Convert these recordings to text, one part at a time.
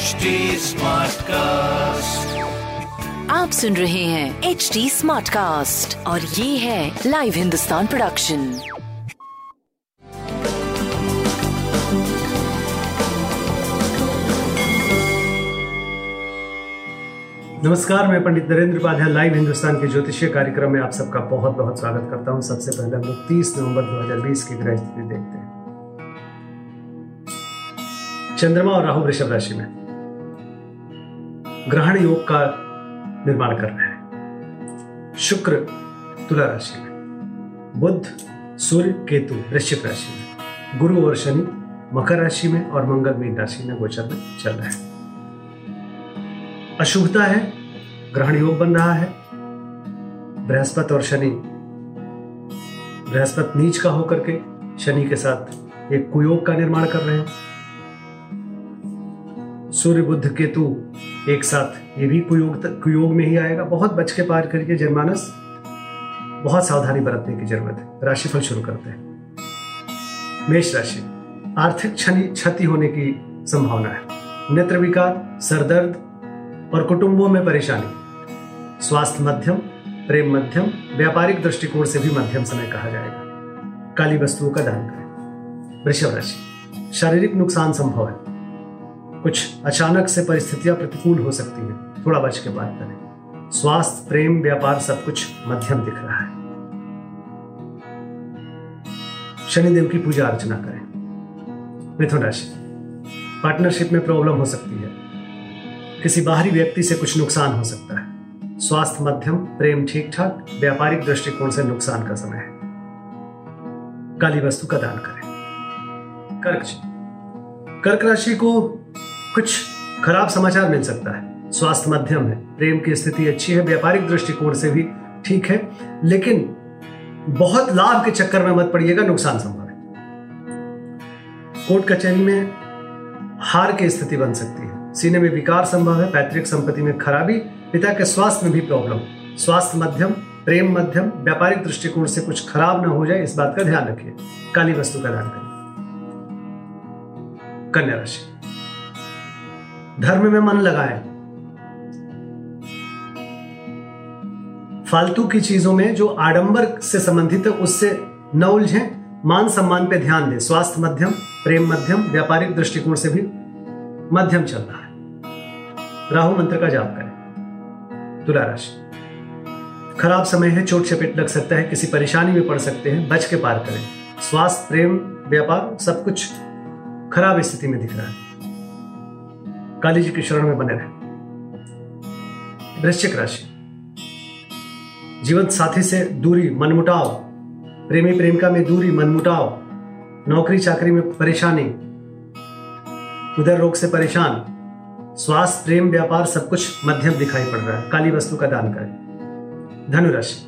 Smartcast आप सुन रहे हैं एच डी स्मार्ट कास्ट और ये है लाइव हिंदुस्तान प्रोडक्शन नमस्कार मैं पंडित नरेंद्र उपाध्याय लाइव हिंदुस्तान के ज्योतिषीय कार्यक्रम में आप सबका बहुत बहुत स्वागत करता हूँ। सबसे पहले हम लोग तीस नवंबर 2020 की ग्रह स्थिति देखते हैं। चंद्रमा और राहु वृषभ राशि में। ग्रहण योग का निर्माण कर रहे हैं। शुक्र तुला राशि में बुद्ध सूर्य केतु वृश्चिक राशि में, गुरु और शनि मकर राशि में और मंगल मीन राशि में गोचर में चल रहे हैं। अशुभता है, ग्रहण योग बन रहा है। बृहस्पति और शनि, बृहस्पति नीच का होकर के शनि के साथ एक कुयोग का निर्माण कर रहे हैं। सूर्य बुद्ध केतु एक साथ, ये भी कुयोग कुयोग में ही आएगा। बहुत बच के पार करिए जनमानस बहुत सावधानी बरतने की ज़रूरत है। राशिफल शुरू करते हैं। मेष राशि, आर्थिक क्षति होने की संभावना है। नेत्र विकार, सरदर्द और कुटुंबों में परेशानी। स्वास्थ्य मध्यम, प्रेम मध्यम, व्यापारिक दृष्टिकोण से भी मध्यम समय कहा जाएगा। काली वस्तुओं का दान करें। वृषभ राशि, शारीरिक नुकसान संभव है। कुछ अचानक से परिस्थितियाँ प्रतिकूल हो सकती है। थोड़ा बच के बात करें। स्वास्थ्य, प्रेम, व्यापार सब कुछ मध्यम दिख रहा है। शनिदेव की पूजा अर्चना करें। मिथुन राशि। पार्टनरशिप में प्रॉब्लम हो सकती है। किसी बाहरी व्यक्ति से कुछ नुकसान हो सकता है। स्वास्थ्य मध्यम, प्रेम ठीक ठाक व्यापारिक दृष्टिकोण से नुकसान का समय है। काली वस्तु का दान करें। कर्क कर्क राशि को कुछ खराब समाचार मिल सकता है। स्वास्थ्य मध्यम है, प्रेम की स्थिति अच्छी है, व्यापारिक दृष्टिकोण से भी ठीक है, लेकिन बहुत लाभ के चक्कर में मत पड़िएगा, नुकसान संभव है। कोर्ट कचहरी में हार की स्थिति बन सकती है। सीने में विकार संभव है, पैतृक संपत्ति में खराबी, पिता के स्वास्थ्य में भी प्रॉब्लम। स्वास्थ्य मध्यम, प्रेम मध्यम, व्यापारिक दृष्टिकोण से कुछ खराब ना हो जाए, इस बात का ध्यान रखिए। काली वस्तु का दान करिए। कन्या राशि। धर्म में मन लगाए। फालतू की चीज़ों में जो आडंबर से संबंधित है, उससे न उलझे। मान सम्मान पे ध्यान दें। स्वास्थ्य मध्यम, प्रेम मध्यम, व्यापारिक दृष्टिकोण से भी मध्यम चल रहा है। राहु मंत्र का जाप करें। तुला राशि। खराब समय है, चोट चपेट लग सकता है, किसी परेशानी में पड़ सकते हैं, बच के पार करें। स्वास्थ्य, प्रेम, व्यापार, सब कुछ खराब स्थिति में दिख रहा है। काली जी के शरण में बने रहे। वृश्चिक राशि। जीवन साथी से दूरी, मनमुटाव। प्रेमी प्रेमिका में दूरी, मनमुटाव। नौकरी चाकरी में परेशानी। उधर रोग से परेशान। स्वास्थ्य, प्रेम, व्यापार सब कुछ मध्यम दिखाई पड़ रहा है। काली वस्तु का दान करें। धनुराशि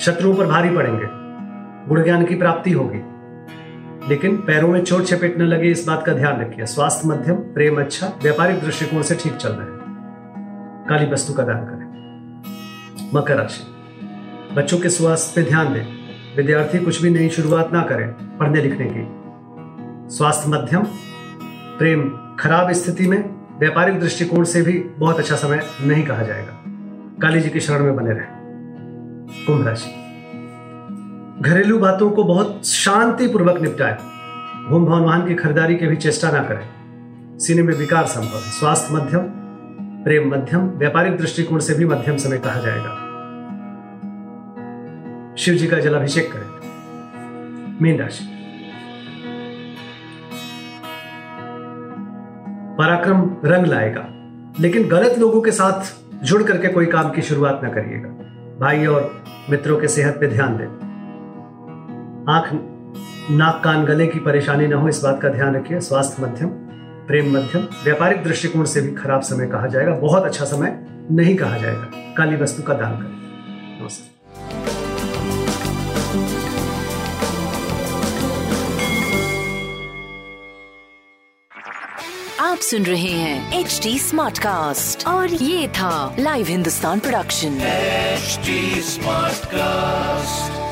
शत्रुओं पर भारी पड़ेंगे। गुण ज्ञान की प्राप्ति होगी। लेकिन पैरों में चोट चपेट न लगे, इस बात का ध्यान रखिए। स्वास्थ्य मध्यम, प्रेम अच्छा व्यापारिक दृष्टिकोण से ठीक चल रहे हैं। काली वस्तु का दान करें। मकर राशि। बच्चों के स्वास्थ्य पे ध्यान दें। विद्यार्थी कुछ भी नई शुरुआत ना करें पढ़ने लिखने की। स्वास्थ्य मध्यम, प्रेम खराब स्थिति में व्यापारिक दृष्टिकोण से भी बहुत अच्छा समय नहीं कहा जाएगा। काली जी की शरण में बने रहे। कुंभ राशि। घरेलू बातों को बहुत शांतिपूर्वक निपटाए। भूम भवन वाहन की खरीदारी की भी चेष्टा ना करें। सीने में विकार संभव है। स्वास्थ्य मध्यम, प्रेम मध्यम, व्यापारिक दृष्टिकोण से भी मध्यम समय कहा जाएगा। शिव जी का जलाभिषेक करें। मीन राशि। पराक्रम रंग लाएगा, लेकिन गलत लोगों के साथ जुड़ करके कोई काम की शुरुआत ना करिएगा। भाई और मित्रों के सेहत पे ध्यान दें। आँख नाक कान गले की परेशानी ना हो इस बात का ध्यान रखिए। स्वास्थ्य मध्यम प्रेम मध्यम व्यापारिक दृष्टिकोण से भी खराब समय कहा जाएगा। बहुत अच्छा समय नहीं कहा जाएगा। काली वस्तु का दान करें। नमस्ते। आप सुन रहे हैं एच डी स्मार्ट कास्ट और ये था live Hindustan production HD Smartcast.